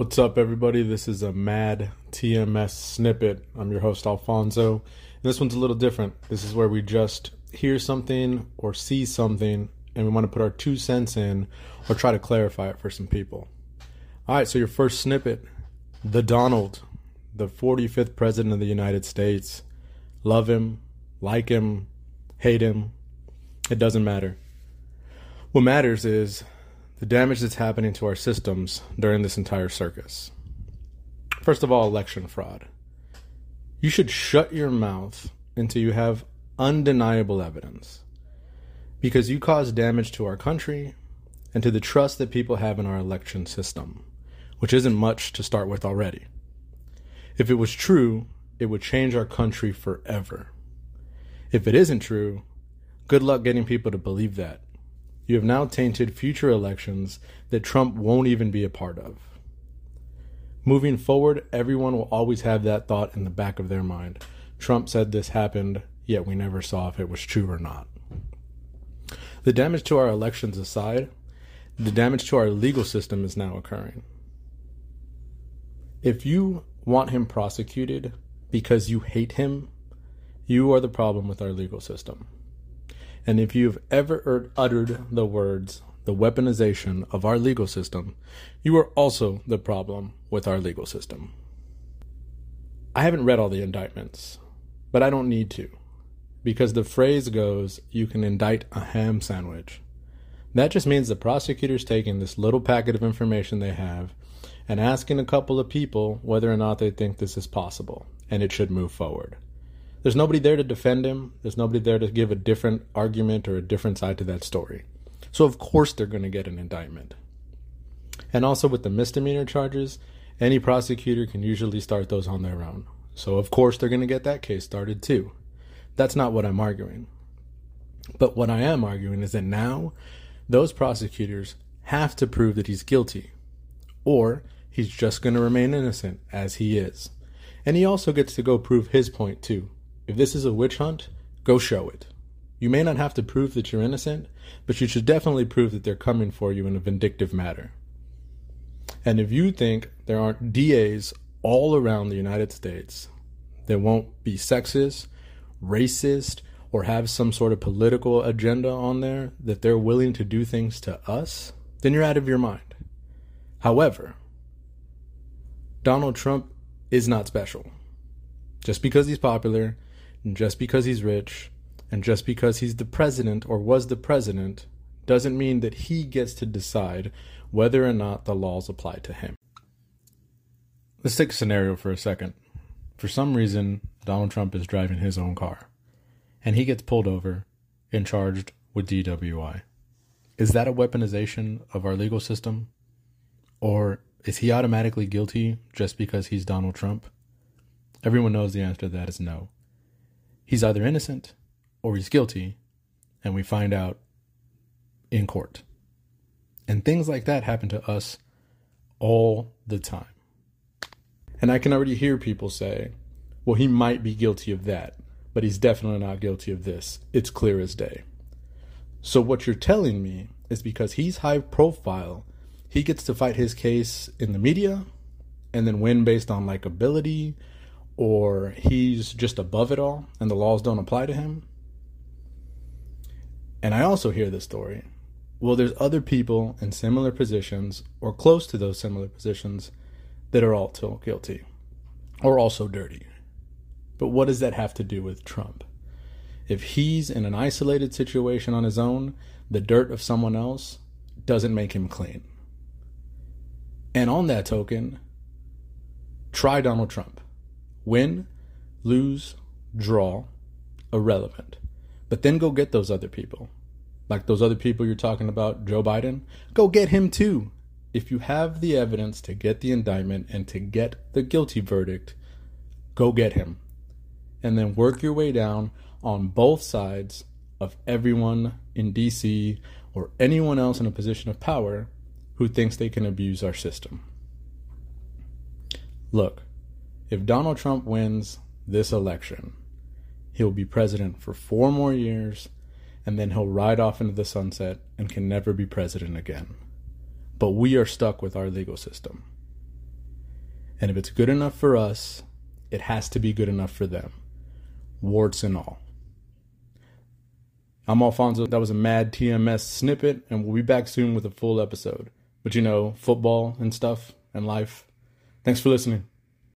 What's up, everybody? This is a mad TMS snippet. I'm your host, Alfonso. And this one's a little different. This is where we just hear something or see something and we want to put our two cents in or try to clarify it for some people. All right, so your first snippet The Donald, the 45th President of the United States. Love him, like him, hate him. It doesn't matter. What matters is the damage that's happening to our systems during this entire circus. First of all, election fraud. You should shut your mouth until you have undeniable evidence. Because you cause damage to our country and to the trust that people have in our election system, which isn't much to start with already. If it was true, it would change our country forever. If it isn't true, good luck getting people to believe that you have now tainted future elections that Trump won't even be a part of. Moving forward, everyone will always have that thought in the back of their mind. Trump said this happened, yet we never saw if it was true or not. The damage to our elections aside, the damage to our legal system is now occurring. If you want him prosecuted because you hate him, you are the problem with our legal system. And if you've ever uttered the words, the weaponization of our legal system, you are also the problem with our legal system. I haven't read all the indictments, but I don't need to, because the phrase goes, you can indict a ham sandwich. That just means the prosecutor's taking this little packet of information they have and asking a couple of people whether or not they think this is possible and it should move forward. There's nobody there to defend him. There's nobody there to give a different argument or a different side to that story. So, of course, they're going to get an indictment. And also, with the misdemeanor charges, any prosecutor can usually start those on their own. So, of course, they're going to get that case started too. That's not what I'm arguing. But what I am arguing is that now those prosecutors have to prove that he's guilty, or he's just going to remain innocent as he is. And he also gets to go prove his point too. If this is a witch hunt, go show it. You may not have to prove that you're innocent, but you should definitely prove that they're coming for you in a vindictive manner. And if you think there aren't DAs all around the United States that won't be sexist, racist, or have some sort of political agenda on there that they're willing to do things to us, then you're out of your mind. However, Donald Trump is not special. Just because he's popular just because he's rich, and just because he's the president or was the president, doesn't mean that he gets to decide whether or not the laws apply to him. Let's take a scenario for a second. For some reason, Donald Trump is driving his own car, and he gets pulled over and charged with DWI. Is that a weaponization of our legal system? Or is he automatically guilty just because he's Donald Trump? Everyone knows the answer to that is no he's either innocent or he's guilty, and we find out in court. And things like that happen to us all the time. And I can already hear people say, well, he might be guilty of that, but he's definitely not guilty of this. It's clear as day. So, what you're telling me is because he's high profile, he gets to fight his case in the media and then win based on likability or he's just above it all and the laws don't apply to him. And I also hear this story. Well, there's other people in similar positions or close to those similar positions that are also guilty or also dirty. But what does that have to do with Trump? If he's in an isolated situation on his own, the dirt of someone else doesn't make him clean. And on that token, try Donald Trump. Win, lose, draw, irrelevant. But then go get those other people. Like those other people you're talking about, Joe Biden, go get him too. If you have the evidence to get the indictment and to get the guilty verdict, go get him. And then work your way down on both sides of everyone in DC or anyone else in a position of power who thinks they can abuse our system. Look, if Donald Trump wins this election, he'll be president for four more years and then he'll ride off into the sunset and can never be president again. But we are stuck with our legal system. And if it's good enough for us, it has to be good enough for them, warts and all. I'm Alfonso. That was a mad TMS snippet, and we'll be back soon with a full episode. But you know, football and stuff and life. Thanks for listening.